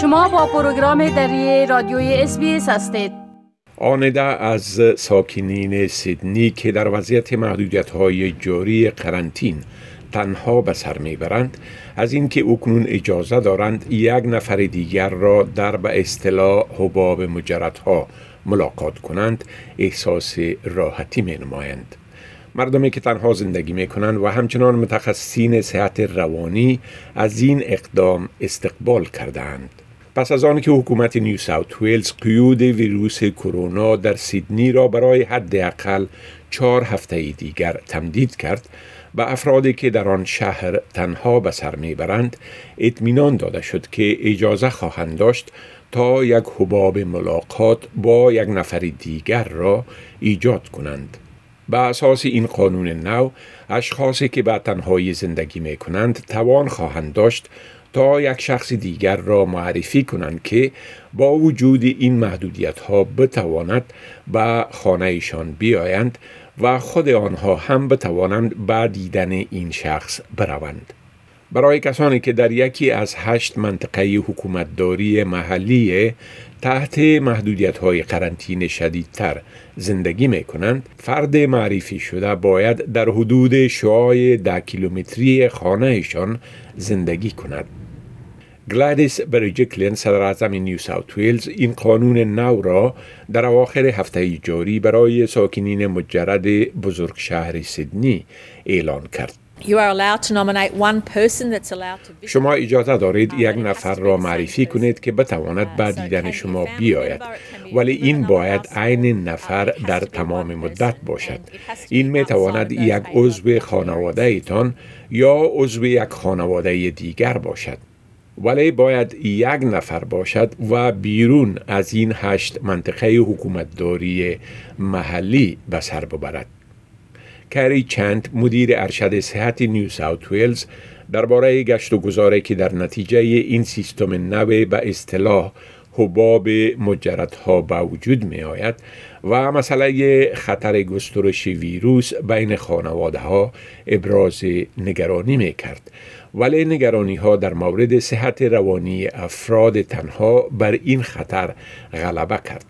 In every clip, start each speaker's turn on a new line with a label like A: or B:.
A: شما با پروگرام دری رادیوی اس هستید
B: آنده از ساکنین سیدنی که در وضعیت محدودیت های جاری قرنطین تنها به سر می‌برند از اینکه اکنون اجازه دارند یک نفر دیگر را در به اصطلاح حباب مجردها ملاقات کنند احساس راحتی می نمایند. مردمی که تنها زندگی می کنند و همچنان متخصصین صحت روانی از این اقدام استقبال کردند. پس از آن که حکومت نیو ساوت ویلز قیود ویروس کرونا در سیدنی را برای حداقل چهار هفته دیگر تمدید کرد به افرادی که در آن شهر تنها به سر می‌برند اطمینان داده شد که اجازه خواهند داشت تا یک حباب ملاقات با یک نفر دیگر را ایجاد کنند. به اساس این قانون نو اشخاصی که به تنهایی زندگی می کنند توان خواهند داشت تا یک شخص دیگر را معرفی کنند که با وجود این محدودیت ها بتواند به خانهشان بیایند و خود آنها هم بتوانند به دیدن این شخص بروند. برای کسانی که در یکی از هشت منطقه حکومتداری محلی تحت محدودیت های قرنطینه شدیدتر زندگی می کنند فرد معرفی شده باید در حدود شعاع ده کیلومتری خانهشان زندگی کند گلادیس برجیکلیان صدر اعظم نیو ساوت ویلز این قانون نو را در اواخر هفته جاری برای ساکنین مجرد بزرگ شهر سیدنی اعلان کرد. شما اجازه دارید یک نفر را معرفی کنید که بتواند به دیدن شما بیاید. ولی این باید عین نفر در تمام مدت باشد. این می تواند یک عضو خانواده ایتان یا عضو یک خانواده دیگر باشد. ولی باید یک نفر باشد و بیرون از این هشت منطقه حکومتداری محلی به سر ببرد. کری چند مدیر ارشد صحت نیو ساوت ویلز درباره گشت و گذاره که در نتیجه این سیستم نو به اصطلاح حباب مجردها به وجود می آید و مسئله خطر گسترش ویروس بین خانواده ها ابراز نگرانی می کرد ولی نگرانی ها در مورد صحت روانی افراد تنها بر این خطر غلبه کرد.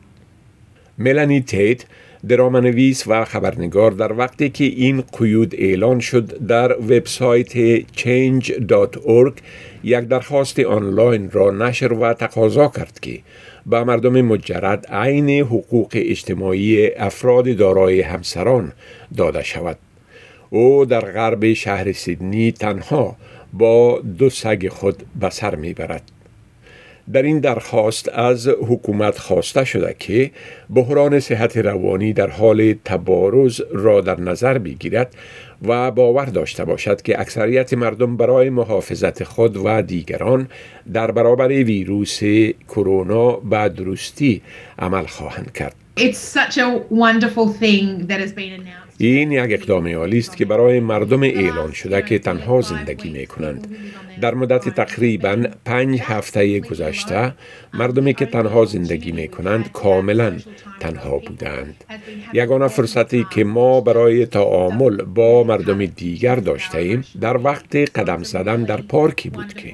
B: ملانی تیت درامنویس و خبرنگار در وقتی که این قیود اعلان شد در وبسایت change.org یک درخواست آنلاین را نشر و تقاضا کرد که به مردم مجرد عین حقوق اجتماعی افراد دارای همسران داده شود. او در غرب شهر سیدنی تنها با دو سگ خود به سر می‌برد. در این درخواست از حکومت خواسته شده که بحران صحت روانی در حال تبارز را در نظر بگیرد و باور داشته باشد که اکثریت مردم برای محافظت خود و دیگران در برابر ویروس کرونا به درستی عمل خواهند کرد. این یک اقدام است که برای مردم اعلان شده که تنها زندگی می کنند. در مدت تقریبا پنج هفته گذشته مردمی که تنها زندگی می کنند کاملا تنها بودند. یگانه فرصتی که ما برای تعامل با مردم دیگر داشته ایم در وقت قدم زدن در پارکی بود که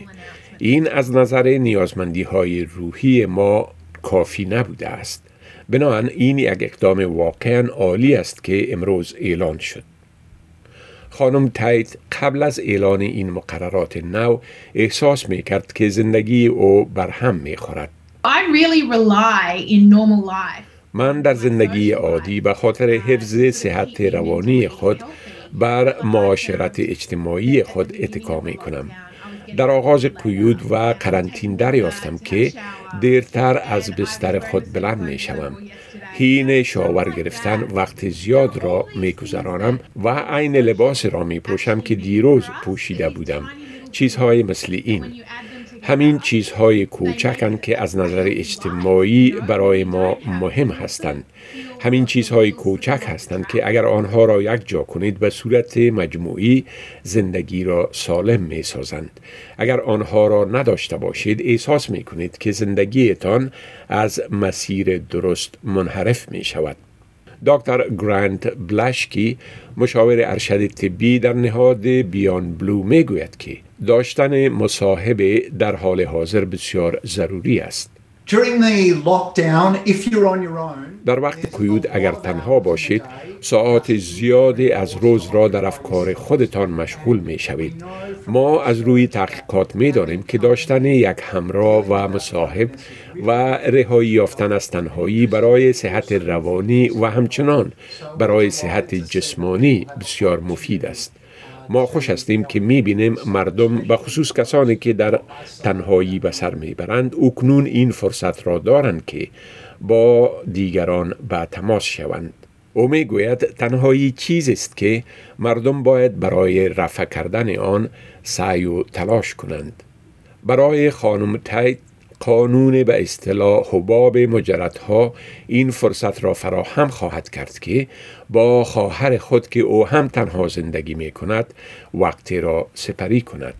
B: این از نظر نیازمندی های روحی ما کافی نبوده است. بنابراین این یک اقدام واقعا عالی است که امروز اعلان شد. خانم تایت قبل از اعلان این مقررات نو احساس می کرد که زندگی او بر هم می خورد. من در زندگی عادی به خاطر حفظ صحت روانی خود بر معاشرت اجتماعی خود اتکا می کنم. در آغاز قیود و قرنطین دریافتم که دیرتر از بستر خود بلند می شوم. هین شاور گرفتن وقت زیاد را می گذرانم و عین لباس را می پوشم که دیروز پوشیده بودم. چیزهای مثل این. همین چیزهای کوچکند که از نظر اجتماعی برای ما مهم هستند. همین چیزهای کوچک هستند که اگر آنها را یک جا کنید به صورت مجموعی زندگی را سالم می سازند. اگر آنها را نداشته باشید احساس می کنید که زندگیتان از مسیر درست منحرف می شود. دکتر گرانت بلشکی مشاور ارشد طبی در نهاد بیان بلو می گوید که داشتن مصاحبه در حال حاضر بسیار ضروری است. در وقت قیود اگر تنها باشید ساعات زیادی از روز را در افکار خودتان مشغول می شوید ما از روی تحقیقات می دانیم که داشتن یک همراه و مصاحب و رهایی یافتن از تنهایی برای صحت روانی و همچنان برای صحت جسمانی بسیار مفید است. ما خوش هستیم که می بینیم مردم به خصوص کسانی که در تنهایی به سر می برند اکنون این فرصت را دارند که با دیگران به تماس شوند. او می گوید تنهایی چیزی است که مردم باید برای رفع کردن آن سعی و تلاش کنند. برای خانم تایت قانون به اصطلاح حباب مجردها این فرصت را فراهم خواهد کرد که با خواهر خود که او هم تنها زندگی می کند وقتی را سپری کند.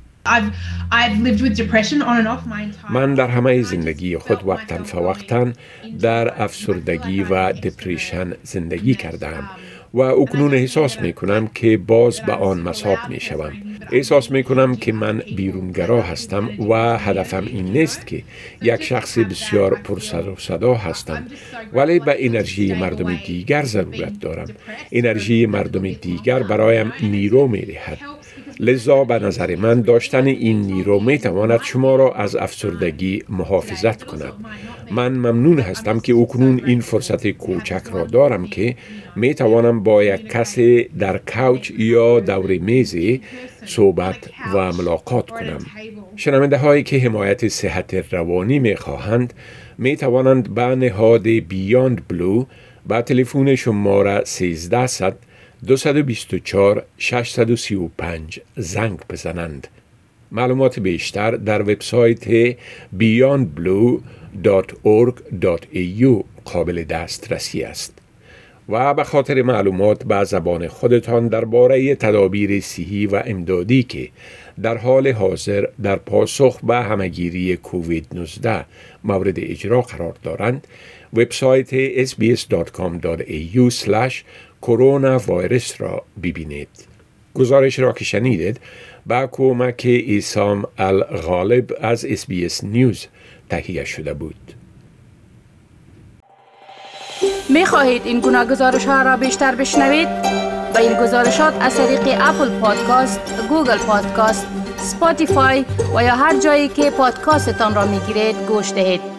B: من در همه زندگی خود وقتا فوقتا در افسردگی و دپریشن زندگی کردم و اکنون احساس می کنم که باز به آن مساب می شوم. احساس می کنم که من بیرونگرا هستم و هدفم این نیست که یک شخص بسیار پرسر و صدا هستم ولی به انرژی مردم دیگر ضرورت دارم. انرژی مردم دیگر برایم نیرو می دهد. لذا به نظر من داشتن این نیرو می تواند شما را از افسردگی محافظت کند. من ممنون هستم که اکنون این فرصت کوچک را دارم که می توانم با یک کسی در کوچ یا دور میزی صحبت و ملاقات کنم. شنونده هایی که حمایت صحت روانی می خواهند می توانند به نهاد بیاند بلو با تلفن شماره 1300 224 635 زنگ بزنند. معلومات بیشتر در وبسایت beyondblue.org.au قابل دسترسی است. و به خاطر معلومات به زبان خودتان درباره تدابیر صحی و امدادی که در حال حاضر در پاسخ به همگیری کووید 19 مورد اجرا قرار دارند وبسایت sbs.com.au کرونا ویروس را ببینید. گزارشی را که شنیدید با کمک ایسام الغالب از SBS News تهیه شده بود.
A: می خواهید این گونه گزارش ها را بیشتر بشنوید؟ به این گزارشات از طریق اپل پادکاست، گوگل پادکاست، سپاتیفای و یا هر جایی که پادکاستتان را می گیرید گوش دهید.